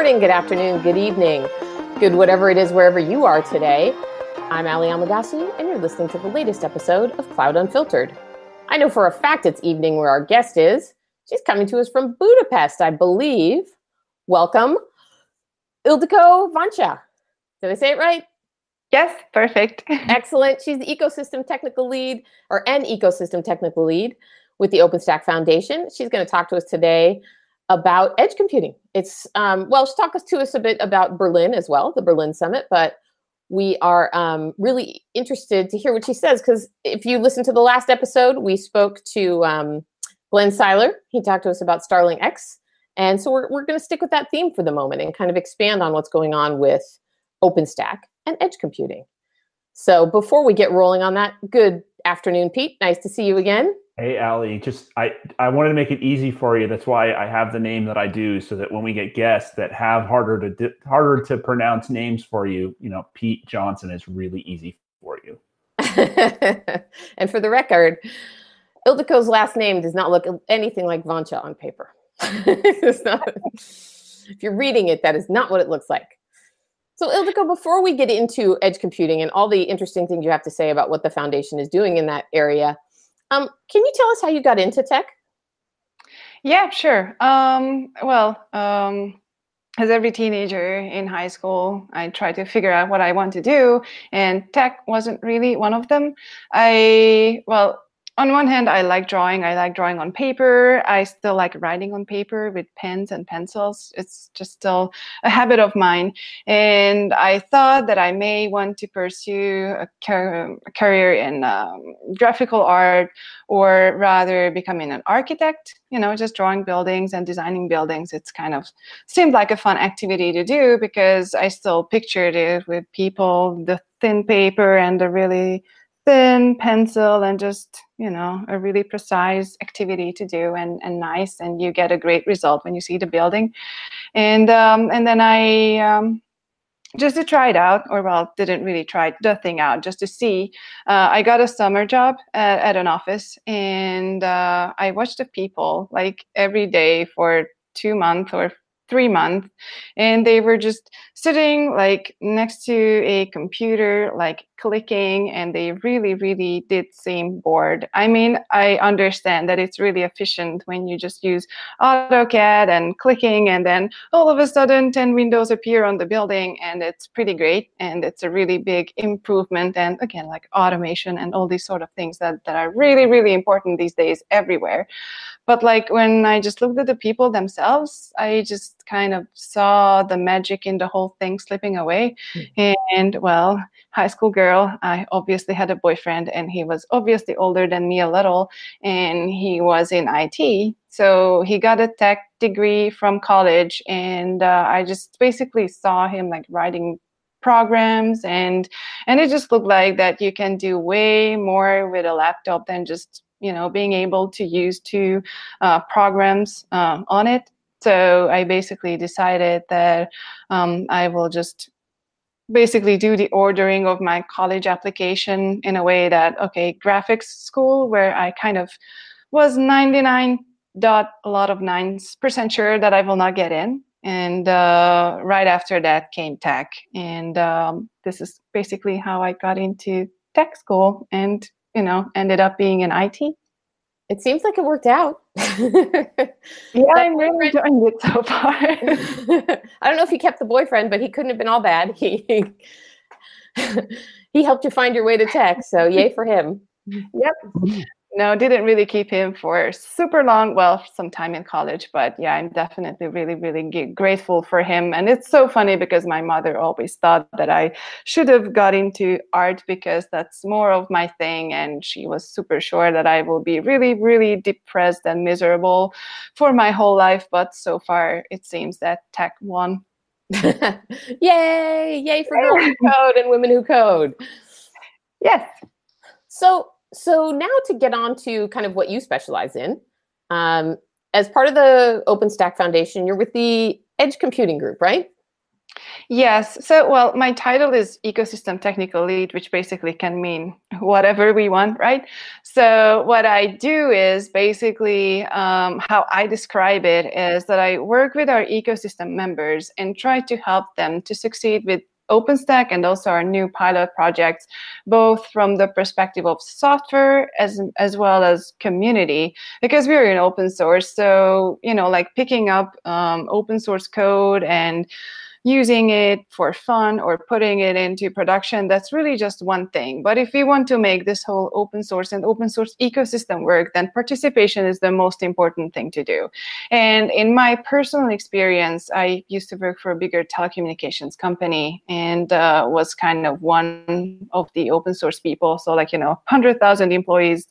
morning, good afternoon, good evening, good whatever it is wherever you are today. I'm Ali Amagasu, and you're listening to the latest episode of Cloud Unfiltered. I know for a fact it's evening where our guest is. She's coming to us from Budapest, I believe. Welcome, Ildiko Vancsa. Did I say it right? Yes, perfect. Excellent. She's the ecosystem technical lead or an ecosystem technical lead with the OpenStack Foundation. She's going to talk to us today about edge computing. It's um, well, she'll talk us to us a bit about Berlin as well, the Berlin Summit, but we are um, really interested to hear what she says because if you listen to the last episode, we spoke to um, Glenn Seiler. He talked to us about StarlingX. And so we're, we're going to stick with that theme for the moment and kind of expand on what's going on with OpenStack and edge computing. So before we get rolling on that, good afternoon, Pete. Nice to see you again. Hey, Ali. Just I I wanted to make it easy for you. That's why I have the name that I do, so that when we get guests that have harder to di- harder to pronounce names for you, you know, Pete Johnson is really easy for you. and for the record, Ildiko's last name does not look anything like Vancha on paper. not, if you're reading it, that is not what it looks like. So, Ildiko, before we get into edge computing and all the interesting things you have to say about what the foundation is doing in that area, um, can you tell us how you got into tech? Yeah, sure. Um, well, um, as every teenager in high school, I tried to figure out what I want to do, and tech wasn't really one of them. I, well, on one hand, I like drawing. I like drawing on paper. I still like writing on paper with pens and pencils. It's just still a habit of mine. And I thought that I may want to pursue a, car- a career in um, graphical art or rather becoming an architect, you know, just drawing buildings and designing buildings. It's kind of seemed like a fun activity to do because I still pictured it with people, the thin paper and the really thin pencil and just you know a really precise activity to do and, and nice and you get a great result when you see the building. And um, and then i um, just to try it out or well didn't really try the thing out just to see uh, i got a summer job at, at an office and uh, i watched the people like every day for two months or three months and they were just sitting like next to a computer like clicking and they really really did seem bored. I mean i understand that it's really efficient when you just use autocad and clicking and then all of a sudden 10 windows appear on the building and it's pretty great and it's a really big improvement and again like automation and all these sort of things that, that are really really important these days everywhere but like when i just looked at the people themselves i just kind of saw the magic in the whole thing slipping away mm. and well high school girl. I obviously had a boyfriend, and he was obviously older than me a little, and he was in IT. So he got a tech degree from college, and uh, I just basically saw him like writing programs and and it just looked like that you can do way more with a laptop than just you know being able to use two uh, programs uh, on it. So i basically decided that um, i will just basically do the ordering of my college application in a way that okay graphics school where i kind of was 99 dot a lot of nines percent sure that i will not get in. And uh, right after that came tech. And um, this is basically how i got into tech school. And you know ended up being in it it seems like it worked out. yeah, I'm really enjoying it so far. I don't know if he kept the boyfriend, but he couldn't have been all bad. He he helped you find your way to tech, so yay for him. Yep no, didn't really keep him for super long. Well, some time in college, but yeah, I'm definitely really, really grateful for him. And it's so funny because my mother always thought that I should have got into art because that's more of my thing. And she was super sure that I will be really, really depressed and miserable for my whole life. But so far, it seems that tech won. yay! Yay for girls who code and women who code. Yes. So so now to get on to kind of what you specialize in. Um, as part of the OpenStack Foundation, you're with the Edge Computing Group, right? Yes. So, well, my title is Ecosystem Technical Lead, which basically can mean whatever we want, right? So, what I do is basically um, how I describe it is that I work with our ecosystem members and try to help them to succeed with OpenStack and also our new pilot projects, both from the perspective of software as as well as community, because we're in open source. So you know, like picking up um, open source code and using it for fun or putting it into production, that's really just one thing. But if we want to make this whole open source and open source ecosystem work, then participation is the most important thing to do. And in my personal experience, I used to work for a bigger telecommunications company and uh, was kind of one of the open source people. So, like, you know, 100,000 employees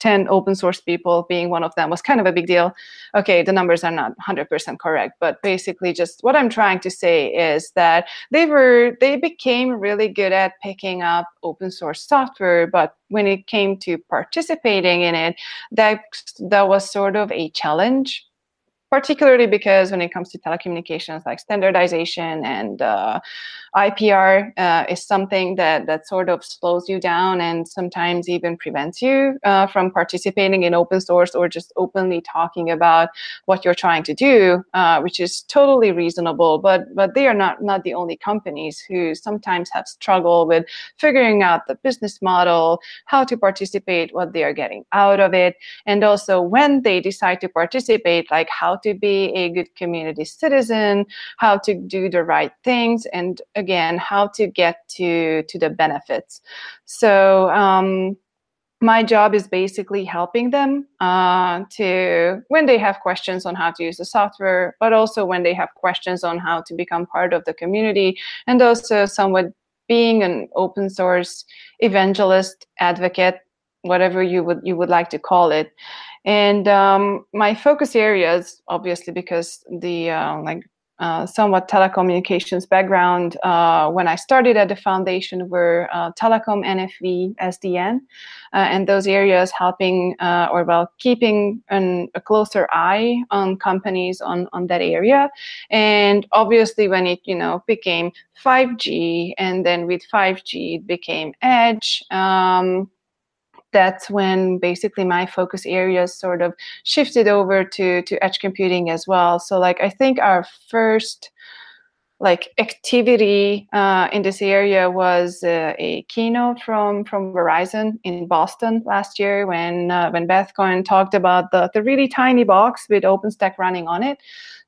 10 open source people being one of them was kind of a big deal. Okay, the numbers are not 100% correct, but basically just what I'm trying to say is that they were they became really good at picking up open source software, but when it came to participating in it, that that was sort of a challenge particularly because when it comes to telecommunications, like standardization and uh, IPR uh, is something that that sort of slows you down and sometimes even prevents you uh, from participating in open source or just openly talking about what you're trying to do, uh, which is totally reasonable. But but they are not not the only companies who sometimes have struggle with figuring out the business model, how to participate, what they are getting out of it, and also when they decide to participate, like how to be a good community citizen, how to do the right things, and again, how to get to, to the benefits. So, um, my job is basically helping them uh, to when they have questions on how to use the software, but also when they have questions on how to become part of the community, and also somewhat being an open source evangelist, advocate, whatever you would you would like to call it. And um, my focus areas, obviously, because the uh, like uh, somewhat telecommunications background uh, when I started at the foundation were uh, telecom, NFV, SDN, uh, and those areas helping uh, or well keeping an, a closer eye on companies on on that area. And obviously, when it you know became 5G, and then with 5G it became Edge. Um, that's when basically my focus areas sort of shifted over to to edge computing as well. So like i think our first like activity uh, in this area was uh, a keynote from from Verizon in Boston last year when uh, when Beth Cohen talked about the the really tiny box with OpenStack running on it.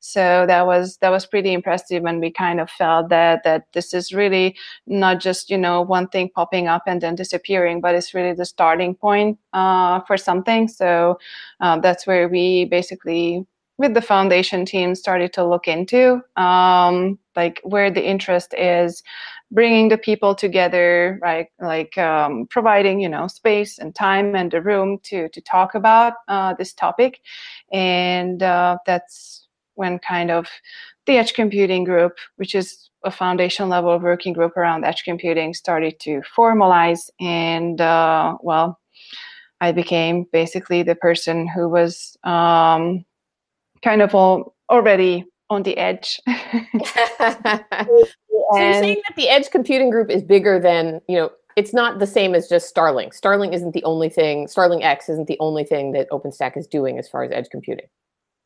So that was that was pretty impressive, and we kind of felt that that this is really not just you know one thing popping up and then disappearing, but it's really the starting point uh, for something. So uh, that's where we basically with the foundation team started to look into um, like where the interest is bringing the people together right like um, providing you know space and time and a room to to talk about uh, this topic. And uh, that's when kind of the edge computing group which is a foundation level working group around edge computing started to formalize. And uh, well i became basically the person who was um, kind of all already on the edge. so you're saying that the edge computing group is bigger than, you know, it's not the same as just Starling. Starling isn't the only thing, StarlingX isn't the only thing that OpenStack is doing as far as edge computing.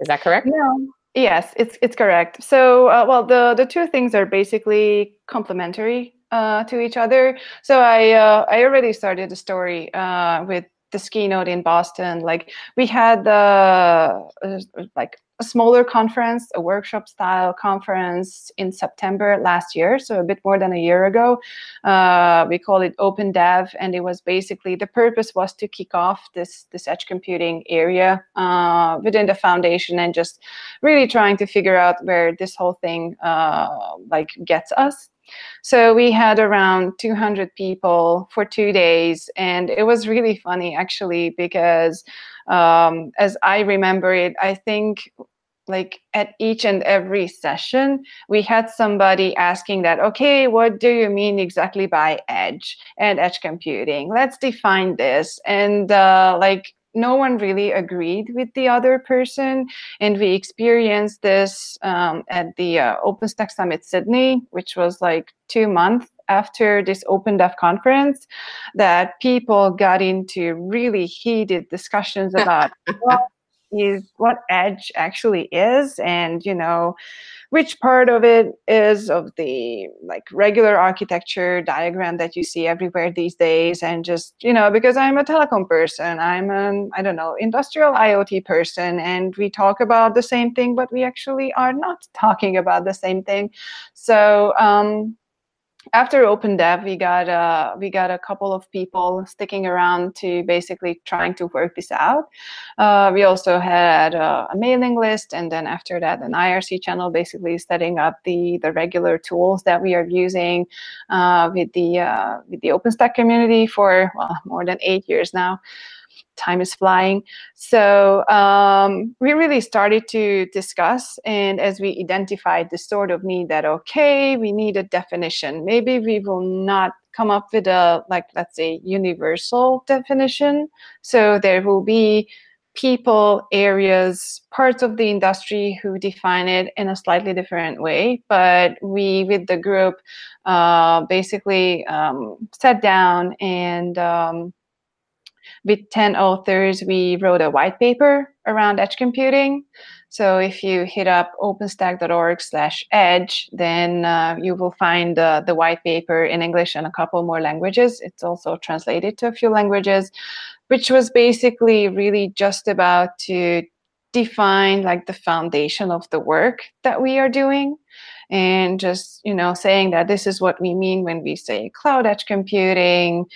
Is that correct? No. Yes, it's it's correct. So, uh, well, the the two things are basically complementary uh, to each other. So, I uh, I already started the story uh, with the keynote in Boston. Like we had the uh, like a smaller conference, a workshop style conference in September last year, so a bit more than a year ago. Uh, we call it Open Dev, and it was basically the purpose was to kick off this this edge computing area uh, within the foundation and just really trying to figure out where this whole thing uh, like gets us. So we had around 200 people for two days, and it was really funny actually because um, as I remember it, I think like at each and every session we had somebody asking that okay what do you mean exactly by edge and edge computing? Let's define this. And uh, like no one really agreed with the other person. And we experienced this um, at the uh, OpenStack Summit Sydney, which was like two months after this Open Dev conference, that people got into really heated discussions about what is what edge actually is and you know which part of it is of the like regular architecture diagram that you see everywhere these days and just you know because i'm a telecom person i'm an i don't know industrial iot person and we talk about the same thing but we actually are not talking about the same thing. So um after open dev we got uh, we got a couple of people sticking around to basically trying to work this out. Uh, we also had uh, a mailing list and then after that an irc channel basically setting up the the regular tools that we are using uh, with the uh, with the openstack community for well more than eight years now time is flying. So um, we really started to discuss, and as we identified the sort of need that okay, we need a definition. Maybe we will not come up with a like let's say universal definition. So there will be people, areas, parts of the industry who define it in a slightly different way. But we, with the group, uh, basically um, sat down and um, with 10 authors, we wrote a white paper around edge computing. So if you hit up openstack.org slash edge, then uh, you will find uh, the white paper in English and a couple more languages. It's also translated to a few languages, which was basically really just about to define like the foundation of the work that we are doing and just you know saying that this is what we mean when we say cloud edge computing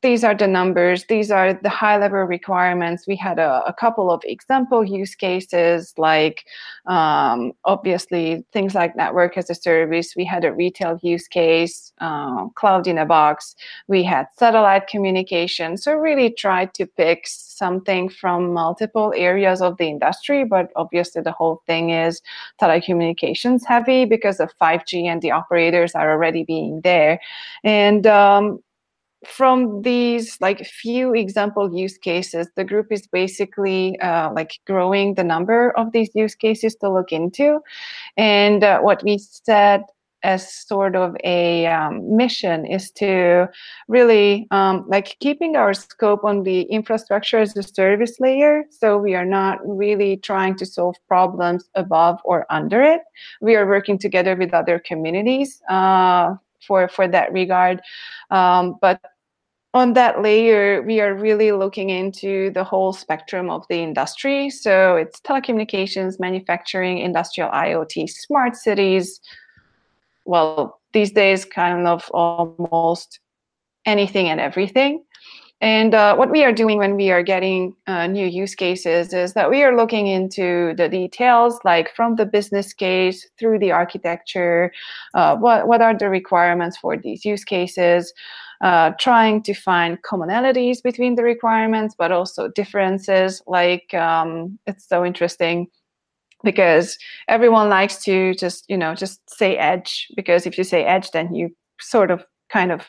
these are the numbers these are the high level requirements. We had a, a couple of example use cases like um, obviously things like network as a service. We had a retail use case uh, cloud in a box. We had satellite communication. So really tried to pick something from multiple areas of the industry but obviously the whole thing is telecommunications heavy because of 5g and the operators are already being there. And um, from these like few example use cases the group is basically uh, like growing the number of these use cases to look into. And uh, what we said as sort of a um, mission is to really um, like keeping our scope on the infrastructure as a service layer. So we are not really trying to solve problems above or under it. We are working together with other communities uh, for for that regard um, but on that layer, we are really looking into the whole spectrum of the industry. So it's telecommunications, manufacturing, industrial IoT, smart cities. Well, these days, kind of almost anything and everything. And uh, what we are doing when we are getting uh, new use cases is that we are looking into the details, like from the business case through the architecture, uh, what, what are the requirements for these use cases, uh, trying to find commonalities between the requirements, but also differences. Like um, it's so interesting because everyone likes to just, you know, just say edge, because if you say edge, then you sort of kind of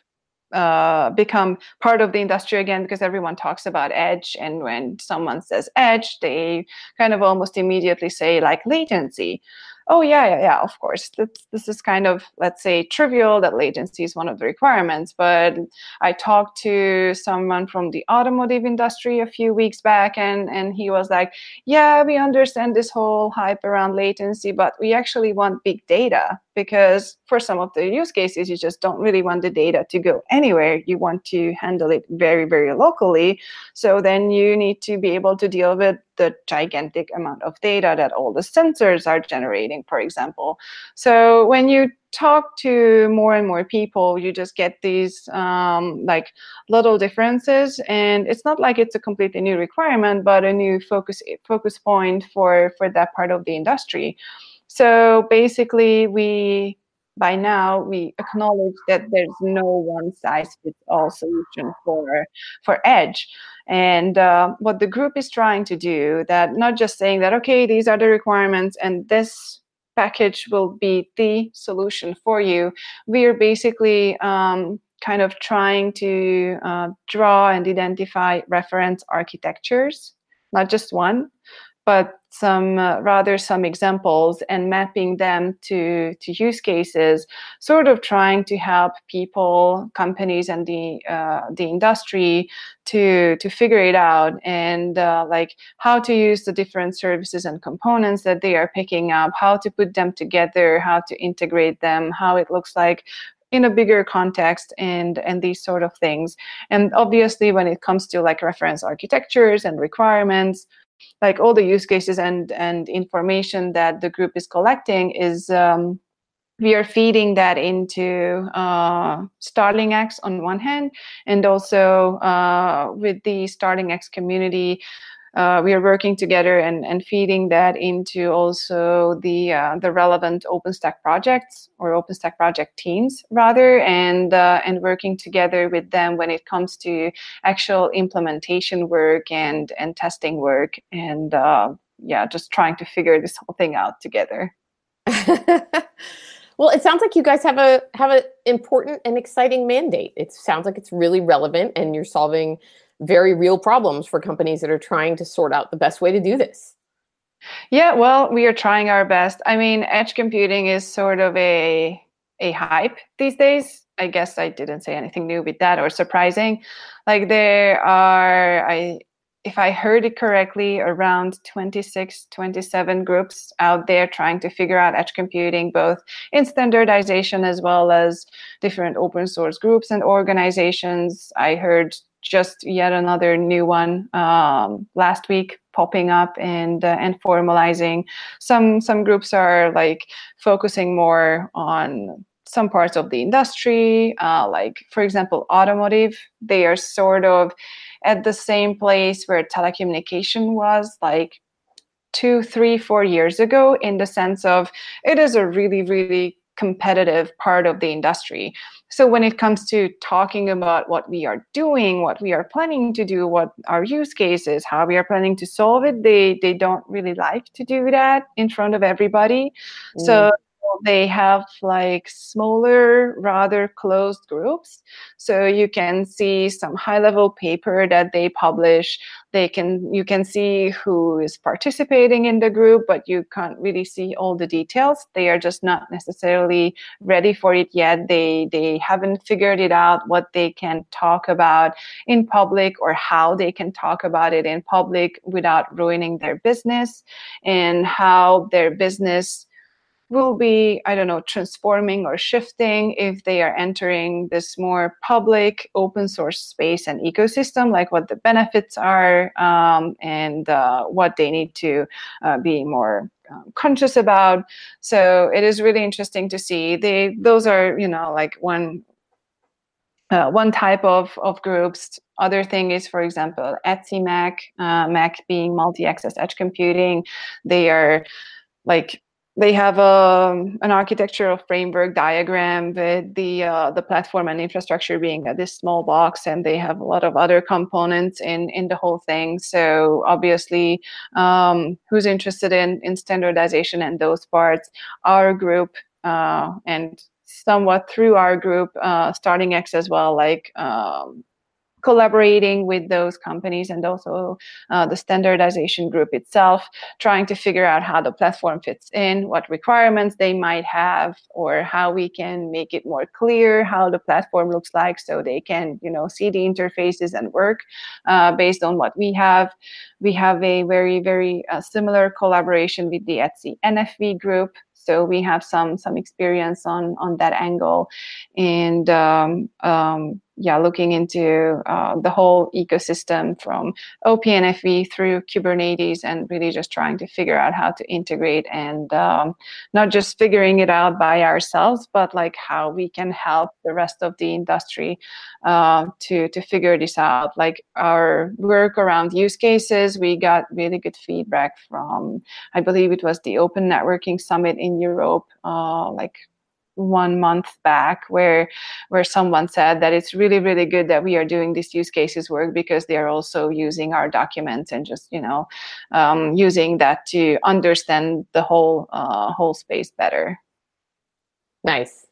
uh, become part of the industry again because everyone talks about edge and when someone says edge they kind of almost immediately say like latency. Oh yeah yeah yeah of course. This, this is kind of let's say trivial that latency is one of the requirements but i talked to someone from the automotive industry a few weeks back and and he was like yeah we understand this whole hype around latency but we actually want big data because for some of the use cases you just don't really want the data to go anywhere. You want to handle it very very locally. So then you need to be able to deal with the gigantic amount of data that all the sensors are generating for example. So when you talk to more and more people you just get these um, like little differences. And it's not like it's a completely new requirement but a new focus focus point for for that part of the industry so basically, we by now we acknowledge that there's no one size fits all solution for for edge. And uh, what the group is trying to do that not just saying that okay these are the requirements and this package will be the solution for you we are basically um, kind of trying to uh, draw and identify reference architectures, not just one, but some uh, rather some examples and mapping them to to use cases sort of trying to help people companies and the uh, the industry to to figure it out and uh, like how to use the different services and components that they are picking up how to put them together how to integrate them how it looks like in a bigger context and and these sort of things. And obviously when it comes to like reference architectures and requirements like all the use cases and and information that the group is collecting is um, we are feeding that into uh, StarlingX on one hand, and also uh, with the StarlingX community, uh, we are working together and, and feeding that into also the uh, the relevant OpenStack projects or OpenStack project teams rather, and uh, and working together with them when it comes to actual implementation work and and testing work, and uh, yeah, just trying to figure this whole thing out together. well, it sounds like you guys have a have an important and exciting mandate. It sounds like it's really relevant, and you're solving very real problems for companies that are trying to sort out the best way to do this. Yeah, well, we are trying our best. I mean, edge computing is sort of a a hype these days. I guess I didn't say anything new with that or surprising. Like there are I if I heard it correctly, around 26, 27 groups out there trying to figure out edge computing, both in standardization as well as different open source groups and organizations. I heard just yet another new one um, last week popping up and uh, and formalizing. Some some groups are like focusing more on some parts of the industry, uh, like for example, automotive. They are sort of at the same place where telecommunication was, like two, three, four years ago, in the sense of it is a really, really competitive part of the industry. So when it comes to talking about what we are doing, what we are planning to do, what our use cases, how we are planning to solve it, they they don't really like to do that in front of everybody. Mm. So they have like smaller, rather closed groups. So you can see some high level paper that they publish. They can you can see who is participating in the group, but you can't really see all the details. They are just not necessarily ready for it yet. They they haven't figured it out what they can talk about in public or how they can talk about it in public without ruining their business and how their business will be, I don't know, transforming or shifting if they are entering this more public open source space and ecosystem, like what the benefits are um, and uh, what they need to uh, be more um, conscious about. So it is really interesting to see. They those are you know like one uh, one type of, of groups. Other thing is, for example, ETSI MEC, uh, MEC being multi-access edge computing. They are like they have a, um, an architectural framework diagram with the uh, the platform and infrastructure being this small box, and they have a lot of other components in in the whole thing. So obviously, um, who's interested in in standardization and those parts, our group uh, and somewhat through our group, uh, StarlingX as well, like um, collaborating with those companies and also uh, the standardization group itself, trying to figure out how the platform fits in, what requirements they might have, or how we can make it more clear how the platform looks like so they can, you know, see the interfaces and work uh, based on what we have. We have a very, very uh, similar collaboration with the ETSI NFV group so we have some some experience on on that angle and um, um, yeah, looking into uh, the whole ecosystem from OPNFV through Kubernetes and really just trying to figure out how to integrate and um, not just figuring it out by ourselves, but like how we can help the rest of the industry uh, to to figure this out. Like our work around use cases, we got really good feedback from, I believe it was the Open Networking Summit in Europe, uh, like one month back where where someone said that it's really really good that we are doing this use cases work because they are also using our documents and just you know um, using that to understand the whole uh, whole space better. Nice.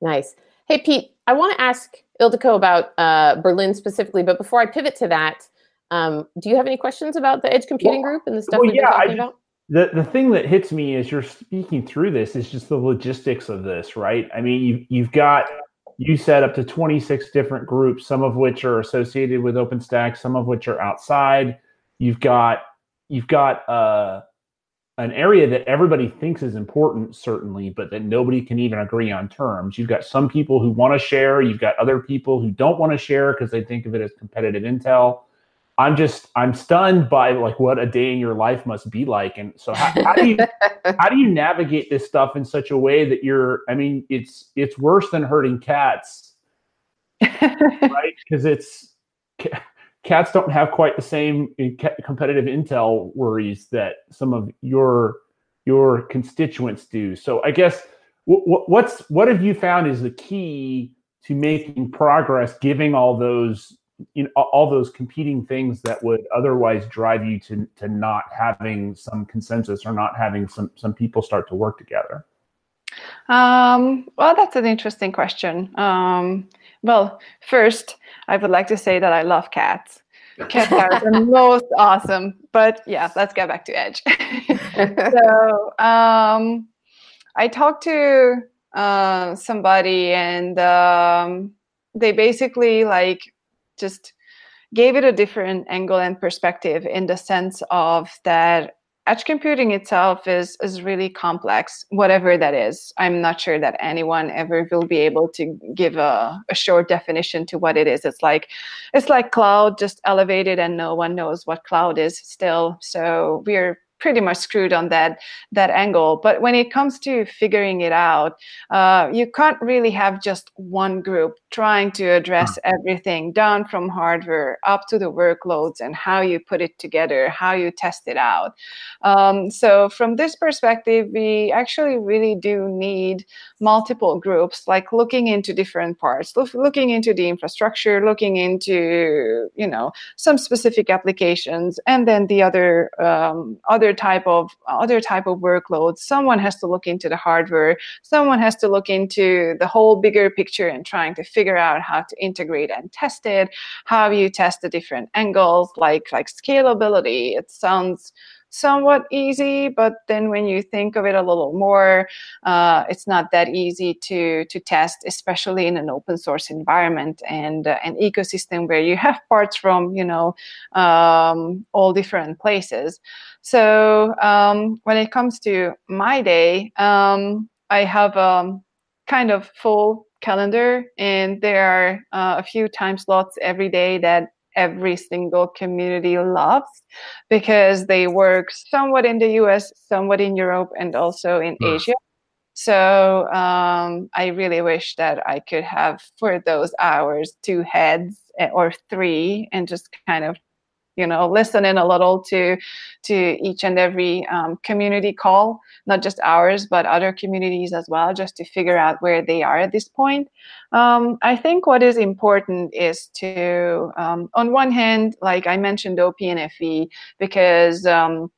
Nice. Hey pete I want to ask Ildiko about uh, Berlin specifically, but before I pivot to that, um, do you have any questions about the edge computing well, group and the stuff well, we've yeah, been talking about? The, the thing that hits me as you're speaking through this is just the logistics of this, right? I mean, you, you've got you set up to 26 different groups, some of which are associated with OpenStack, some of which are outside. You've got you've got uh, an area that everybody thinks is important, certainly, but that nobody can even agree on terms. You've got some people who want to share. You've got other people who don't want to share because they think of it as competitive intel. I'm just I'm stunned by like what a day in your life must be like. And so how, how, do you how do you navigate this stuff in such a way that you're I mean it's it's worse than hurting cats. right? Because it's cats don't have quite the same eh, competitive intel worries that some of your your constituents do. So I guess what's what have you found is the key to making progress giving all those you know all those competing things that would otherwise drive you to to not having some consensus or not having some some people start to work together? Um, well that's an interesting question. Um, well first i would like to say that i love cats. Cats are the most awesome but yeah let's get back to edge. So um, i talked to uh, somebody and um, they basically like just gave it a different angle and perspective in the sense of that edge computing itself is is really complex whatever that is. I'm not sure that anyone ever will be able to give a, a short definition to what it is. It's like it's like cloud just elevated and no one knows what cloud is still. So we're pretty much screwed on that that angle. But when it comes to figuring it out uh, you can't really have just one group trying to address everything down from hardware up to the workloads and how you put it together how you test it out. Um, so from this perspective we actually really do need multiple groups like looking into different parts look, looking into the infrastructure looking into you know some specific applications and then the other um, other other type of other type of workloads. Someone has to look into the hardware. Someone has to look into the whole bigger picture and trying to figure out how to integrate and test it how you test the different angles like like scalability it sounds somewhat easy, but then when you think of it a little more, uh, it's not that easy to to test, especially in an open source environment and uh, an ecosystem where you have parts from you know um, all different places. So um, when it comes to my day, um, I have a um, kind of full calendar, and there are uh, a few time slots every day that every single community loves because they work somewhat in the US, somewhat in Europe, and also in mm. Asia. So um, I really wish that I could have for those hours two heads eh, or three and just kind of you know listen in a little to to each and every um, community call not just ours but other communities as well just to figure out where they are at this point. Um, i think what is important is to um, on one hand like i mentioned opnfv because um,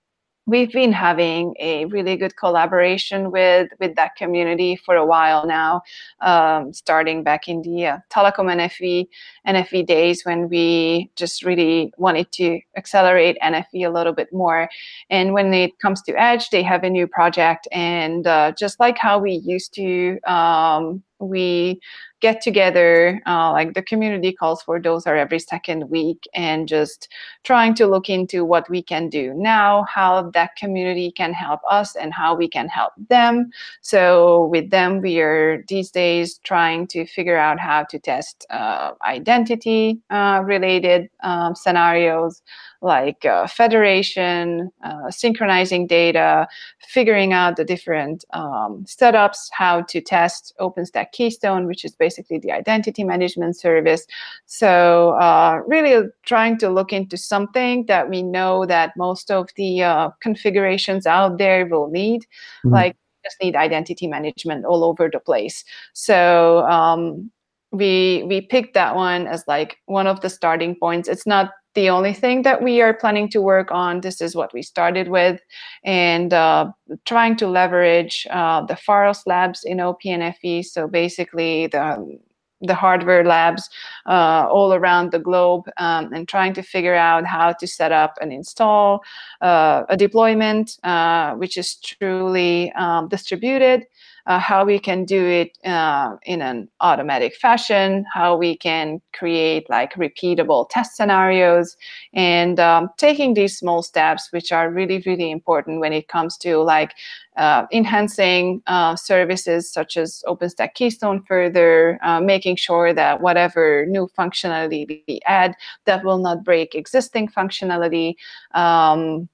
we've been having a really good collaboration with with that community for a while now um, starting back in the uh, telecom nfv nfv days when we just really wanted to accelerate nfv a little bit more. And when it comes to edge they have a new project and uh, just like how we used to um, we get together uh, like the community calls for those are every second week and just trying to look into what we can do now how that community can help us and how we can help them. So with them we are these days trying to figure out how to test uh, identity uh, related um, scenarios like uh, federation, uh, synchronizing data, figuring out the different um, setups, how to test OpenStack Keystone, which is basically the identity management service. So uh, really trying to look into something that we know that most of the uh, configurations out there will need, mm-hmm. like just need identity management all over the place. So um, we we picked that one as like one of the starting points. It's not the only thing that we are planning to work on. This is what we started with, and uh, trying to leverage uh, the Pharos labs in OPNFV. So basically, the the hardware labs uh, all around the globe um, and trying to figure out how to set up and install uh, a deployment uh, which is truly um, distributed uh, how we can do it uh, in an automatic fashion, how we can create like repeatable test scenarios, and um, taking these small steps, which are really, really important when it comes to like uh, enhancing uh, services such as OpenStack Keystone further, uh, making sure that whatever new functionality we add, that will not break existing functionality. Um,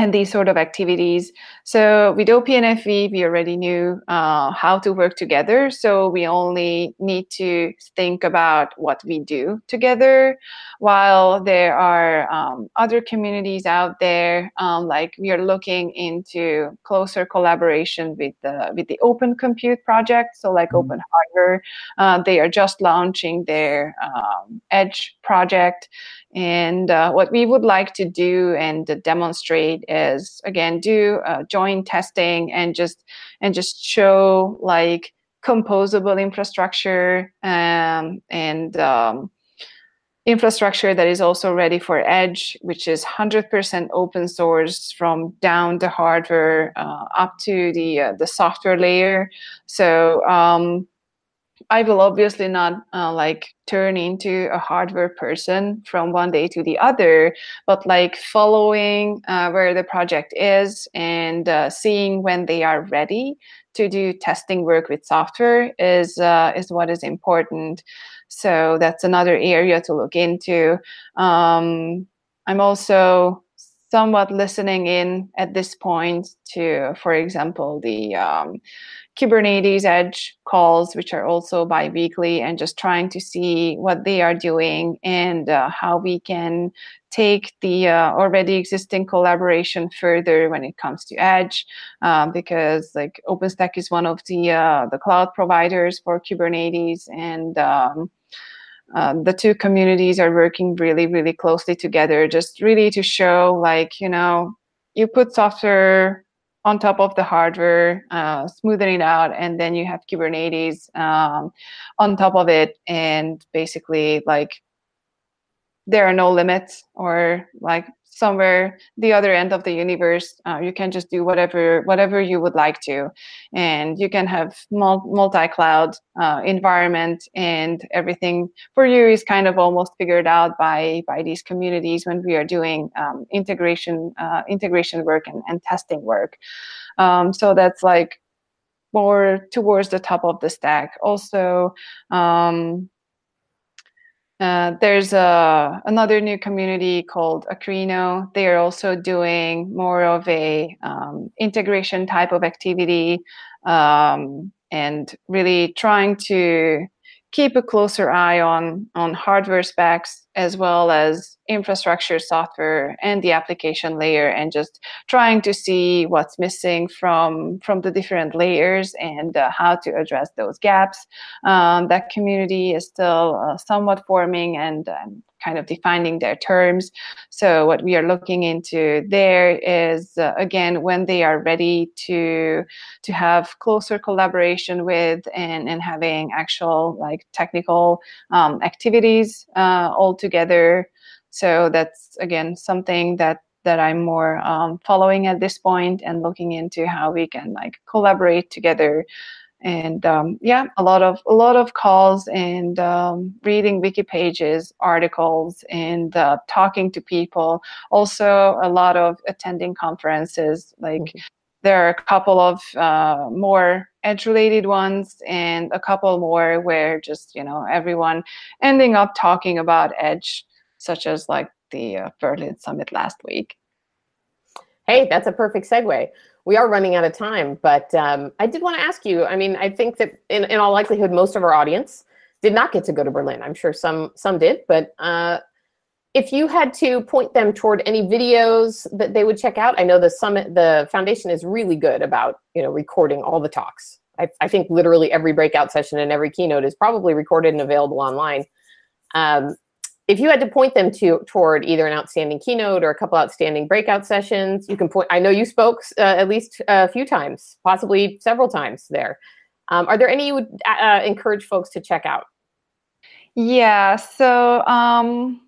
and these sort of activities. So with OPNFV, we already knew uh, how to work together. So we only need to think about what we do together. While there are um, other communities out there, um, like we are looking into closer collaboration with the with the Open Compute project. So like mm-hmm. Open Hardware, uh, they are just launching their um, Edge project. And uh, what we would like to do and demonstrate is again do uh, joint testing and just and just show like composable infrastructure um, and um, infrastructure that is also ready for edge which is 100% open source from down the hardware uh, up to the uh, the software layer. So um, I will obviously not uh, like turn into a hardware person from one day to the other, but like following uh, where the project is and uh, seeing when they are ready to do testing work with software is uh, is what is important. So that's another area to look into. Um, I'm also somewhat listening in at this point to, for example, the um, Kubernetes Edge calls, which are also bi-weekly, and just trying to see what they are doing and uh, how we can take the uh, already existing collaboration further when it comes to Edge, um, because like OpenStack is one of the uh, the cloud providers for Kubernetes, and um, um, the two communities are working really, really closely together, just really to show like, you know, you put software on top of the hardware, uh, smoothing it out, and then you have Kubernetes um, on top of it, and basically like there are no limits or like somewhere the other end of the universe uh, you can just do whatever whatever you would like to. And you can have multi-cloud uh, environment and everything for you is kind of almost figured out by by these communities when we are doing um, integration uh, integration work and, and testing work. Um, so that's like more towards the top of the stack. Also um, uh, there's a, another new community called Akraino. They are also doing more of a um, integration type of activity um, and really trying to keep a closer eye on on hardware specs as well as infrastructure software and the application layer and just trying to see what's missing from from the different layers and uh, how to address those gaps. Um, that community is still uh, somewhat forming and kind of defining their terms. So what we are looking into there is uh, again when they are ready to to have closer collaboration with and and having actual like technical um, activities uh, all together. So that's again something that that I'm more um, following at this point and looking into how we can like collaborate together and um, yeah a lot of a lot of calls and um, reading wiki pages articles and uh, talking to people. Also a lot of attending conferences like mm-hmm. there are a couple of uh, more edge related ones and a couple more where just you know everyone ending up talking about edge such as like the uh, berlin summit last week. Hey that's a perfect segue we are running out of time, but um, I did want to ask you. I mean, I think that in, in all likelihood, most of our audience did not get to go to Berlin. I'm sure some some did, but uh, if you had to point them toward any videos that they would check out, I know the summit, the foundation is really good about you know recording all the talks. I, I think literally every breakout session and every keynote is probably recorded and available online. Um, if you had to point them to toward either an outstanding keynote or a couple outstanding breakout sessions, you can point. I know you spoke uh, at least a few times, possibly several times there. Um, are there any you would uh, uh encourage folks to check out? Yeah, so um,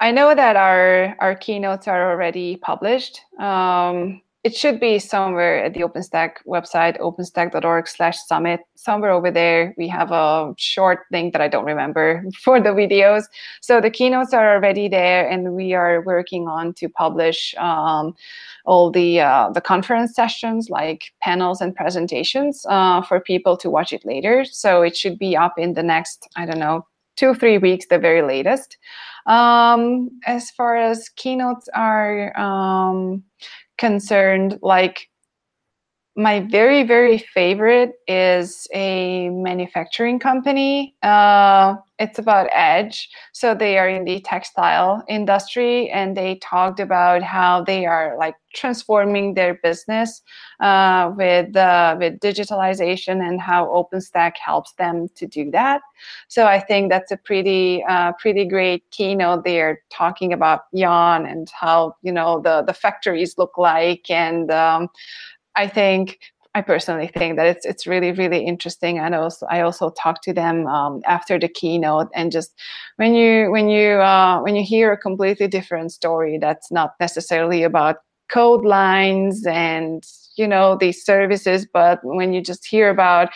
I know that our our keynotes are already published. Um, it should be somewhere at the OpenStack website, openstack.org slash summit. Somewhere over there, we have a short link that I don't remember for the videos. So the keynotes are already there, and we are working on to publish um, all the uh, the conference sessions, like panels and presentations, uh, for people to watch it later. So it should be up in the next, I don't know, two three weeks, the very latest. Um, as far as keynotes are um, concerned, like my very very favorite is a manufacturing company uh, it's about edge. So they are in the textile industry and they talked about how they are like transforming their business uh, with uh, with digitalization and how openstack helps them to do that. So i think that's a pretty uh, pretty great keynote. They're talking about yarn and how you know the the factories look like and um, I think I personally think that it's it's really really interesting. And also I also talked to them um, after the keynote, and just when you when you uh, when you hear a completely different story that's not necessarily about code lines and you know these services, but when you just hear about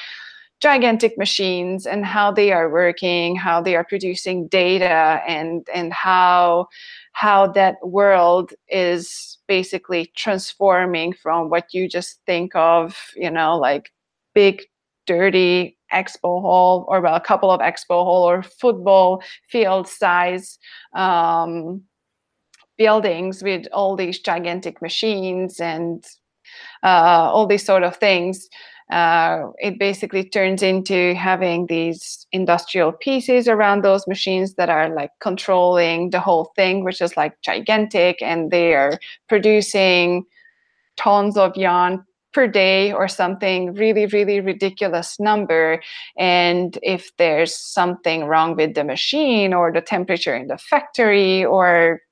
gigantic machines and how they are working, how they are producing data, and and how how that world is basically transforming from what you just think of, you know, like big, dirty expo hall or well, a couple of expo hall or football field size um, buildings with all these gigantic machines and uh, all these sort of things uh, it basically turns into having these industrial pieces around those machines that are like controlling the whole thing, which is like gigantic, and they are producing tons of yarn per day or something really really ridiculous number. And if there's something wrong with the machine or the temperature in the factory or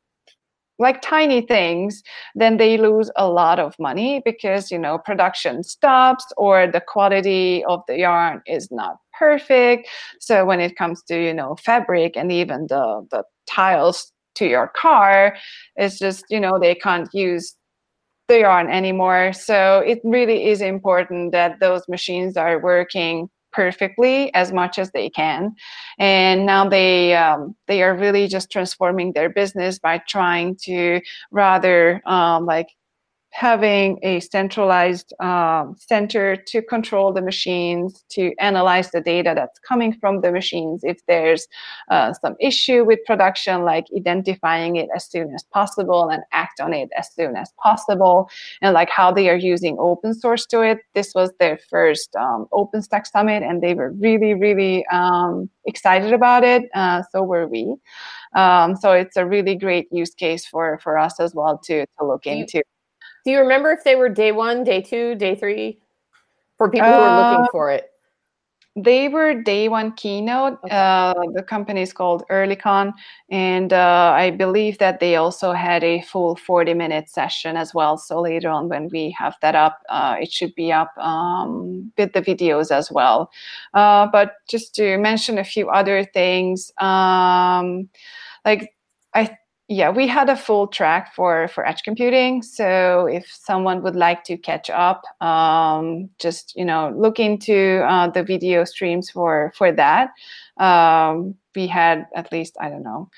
like tiny things then they lose a lot of money because you know production stops or the quality of the yarn is not perfect. So when it comes to you know fabric and even the the tiles to your car it's just you know they can't use the yarn anymore. So it really is important that those machines are working perfectly as much as they can. And now they um, they are really just transforming their business by trying to rather um, like having a centralized um, center to control the machines, to analyze the data that's coming from the machines. If there's uh, some issue with production, like identifying it as soon as possible and act on it as soon as possible, and like how they are using open source to it. This was their first um, OpenStack Summit, and they were really, really um, excited about it. Uh, so were we. Um, so it's a really great use case for for us as well to to look into. Do you remember if they were day one, day two, day three for people who are looking uh, for it? They were day one keynote. Okay. Uh, the company is called Oerlikon, and uh, I believe that they also had a full 40 minute session as well. So later on, when we have that up, uh, it should be up um, with the videos as well. Uh, but just to mention a few other things, um, like I yeah, we had a full track for for edge computing. So if someone would like to catch up, um, just you know look into uh, the video streams for for that. Um, we had at least I don't know.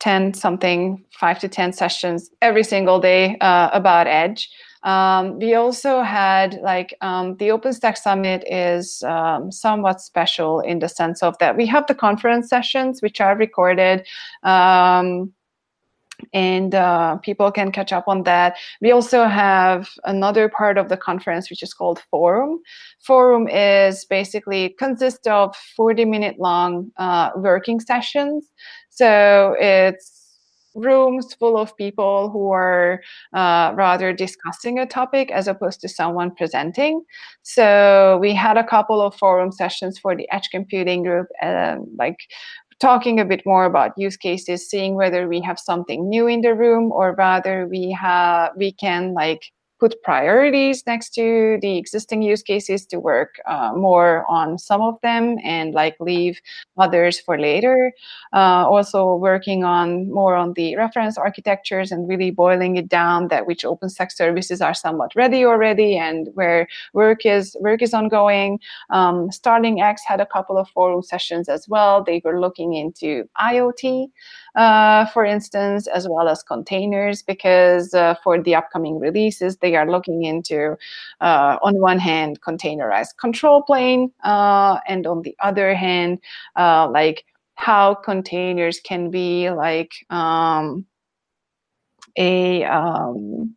10 something, five to 10 sessions every single day uh, about Edge. Um, we also had like um, the OpenStack Summit is um, somewhat special in the sense of that we have the conference sessions which are recorded. Um, and uh, people can catch up on that. We also have another part of the conference which is called Forum. Forum is basically consists of 40 minute long uh, working sessions. So it's rooms full of people who are uh, rather discussing a topic as opposed to someone presenting. So we had a couple of forum sessions for the edge computing group, and like talking a bit more about use cases, seeing whether we have something new in the room or rather we have we can like put priorities next to the existing use cases to work uh, more on some of them and like leave others for later. Uh, also working on more on the reference architectures and really boiling it down that which OpenStack services are somewhat ready already and where work is work is ongoing. Um, StarlingX had a couple of forum sessions as well. They were looking into IoT uh, for instance, as well as containers, because uh, for the upcoming releases, they are looking into, uh, on one hand, containerized control plane, uh, and on the other hand, uh, like how containers can be like um, a um,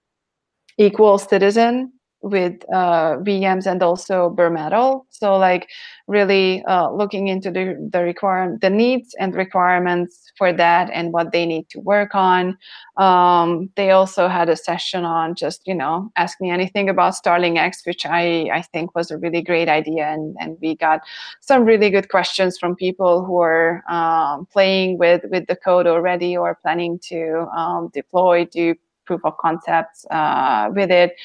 equal citizen with uh, VMs and also bare metal. So like really uh, looking into the the requirement, the needs and requirements for that and what they need to work on. Um, they also had a session on just you know ask me anything about StarlingX, which I I think was a really great idea, and and we got some really good questions from people who are um, playing with with the code already or planning to um, deploy, do proof of concepts uh, with it.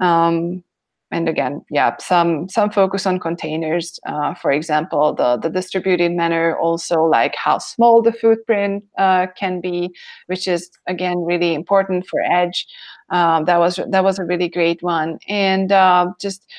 Um, and again, yeah, some some focus on containers. Uh, for example, the the distributed manner, also like how small the footprint uh, can be, which is again really important for Edge. Um, that was that was a really great one, and uh, just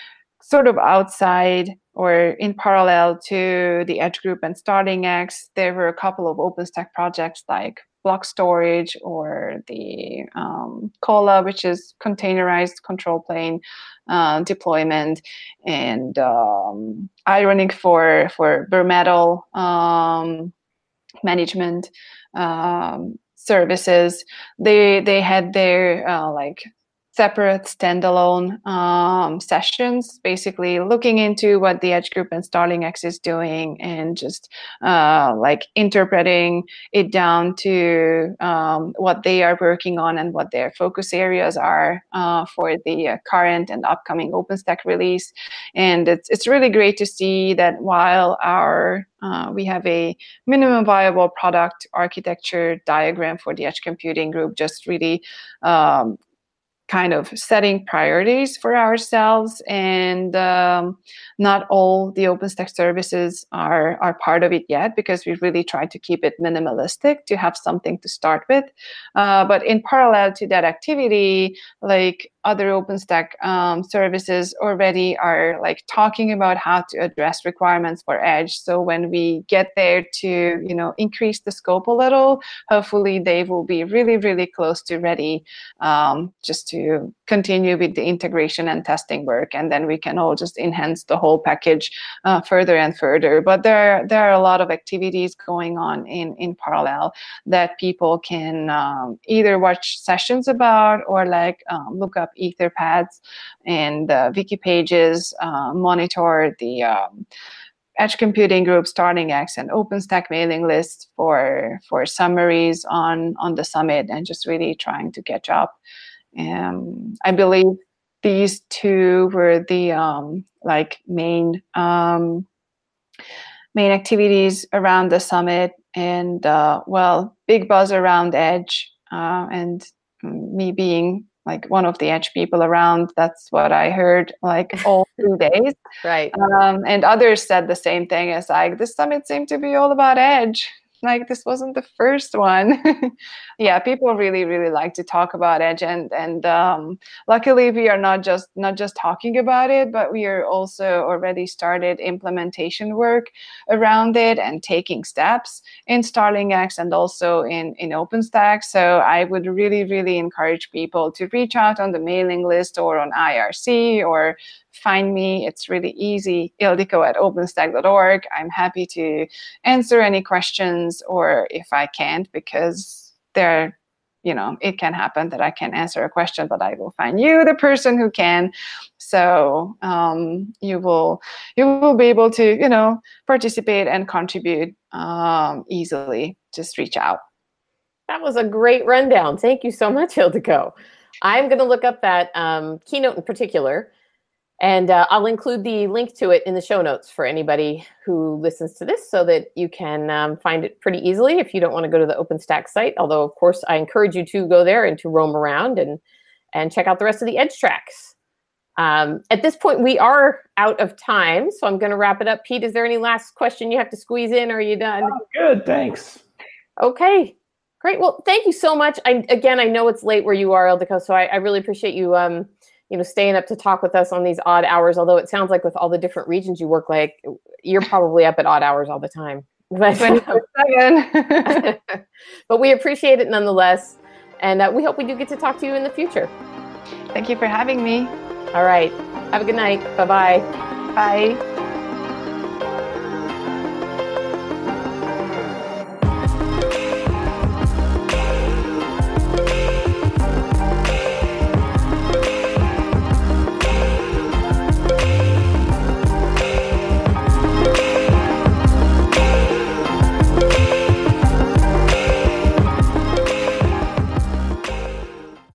sort of outside or in parallel to the Edge group and StarlingX, there were a couple of OpenStack projects like block storage or the um, Kolla, which is containerized control plane uh, deployment, and um, Ironic for for bare metal um, management um, services. They they had their uh, like separate standalone um, sessions, basically looking into what the Edge Group and StarlingX is doing and just uh, like interpreting it down to um, what they are working on and what their focus areas are uh, for the uh, current and upcoming OpenStack release. And it's, it's really great to see that while our uh, we have a minimum viable product architecture diagram for the edge computing group just really um, kind of setting priorities for ourselves and um, not all the OpenStack services are, are part of it yet because we really try to keep it minimalistic to have something to start with. Uh, but in parallel to that activity, like other OpenStack um, services already are like talking about how to address requirements for Edge. So when we get there to, you know, increase the scope a little, hopefully they will be really, really close to ready um, just to continue with the integration and testing work. And then we can all just enhance the whole package uh, further and further. But there, there are a lot of activities going on in, in parallel that people can um, either watch sessions about or like um, look up etherpads and uh, wiki pages, uh, monitor the um, edge computing group StarlingX and openstack mailing list for for summaries on on the summit and just really trying to catch up. Um, i believe these two were the um, like main um, main activities around the summit and uh, well big buzz around edge uh, and me being like one of the edge people around. That's what i heard like all two days. Right. Um, and others said the same thing as like this summit seemed to be all about edge like this wasn't the first one. Yeah people really really like to talk about edge and and um, luckily we are not just not just talking about it but we are also already started implementation work around it and taking steps in StarlingX and also in in openstack. So i would really really encourage people to reach out on the mailing list or on irc or find me. It's really easy, ildiko at openstack.org. I'm happy to answer any questions or if I can't, because there, you know, it can happen that I can answer a question, but I will find you the person who can. So um, you will you will be able to, you know, participate and contribute um, easily. Just reach out. That was a great rundown. Thank you so much, Ildiko. I'm going to look up that um, keynote in particular and uh, I'll include the link to it in the show notes for anybody who listens to this so that you can um, find it pretty easily if you don't want to go to the OpenStack site. Although, of course, I encourage you to go there and to roam around and and check out the rest of the Edge tracks. Um, at this point, we are out of time, so I'm going to wrap it up. Pete, is there any last question you have to squeeze in, or are you done? Oh, good, thanks. Okay, great. Well, thank you so much. I, again, I know it's late where you are, Ildiko, so I, I really appreciate you, um, you know, staying up to talk with us on these odd hours. Although it sounds like with all the different regions you work, like you're probably up at odd hours all the time. But, but we appreciate it nonetheless, and uh, we hope we do get to talk to you in the future. Thank you for having me. All right. Have a good night. Bye-bye. Bye.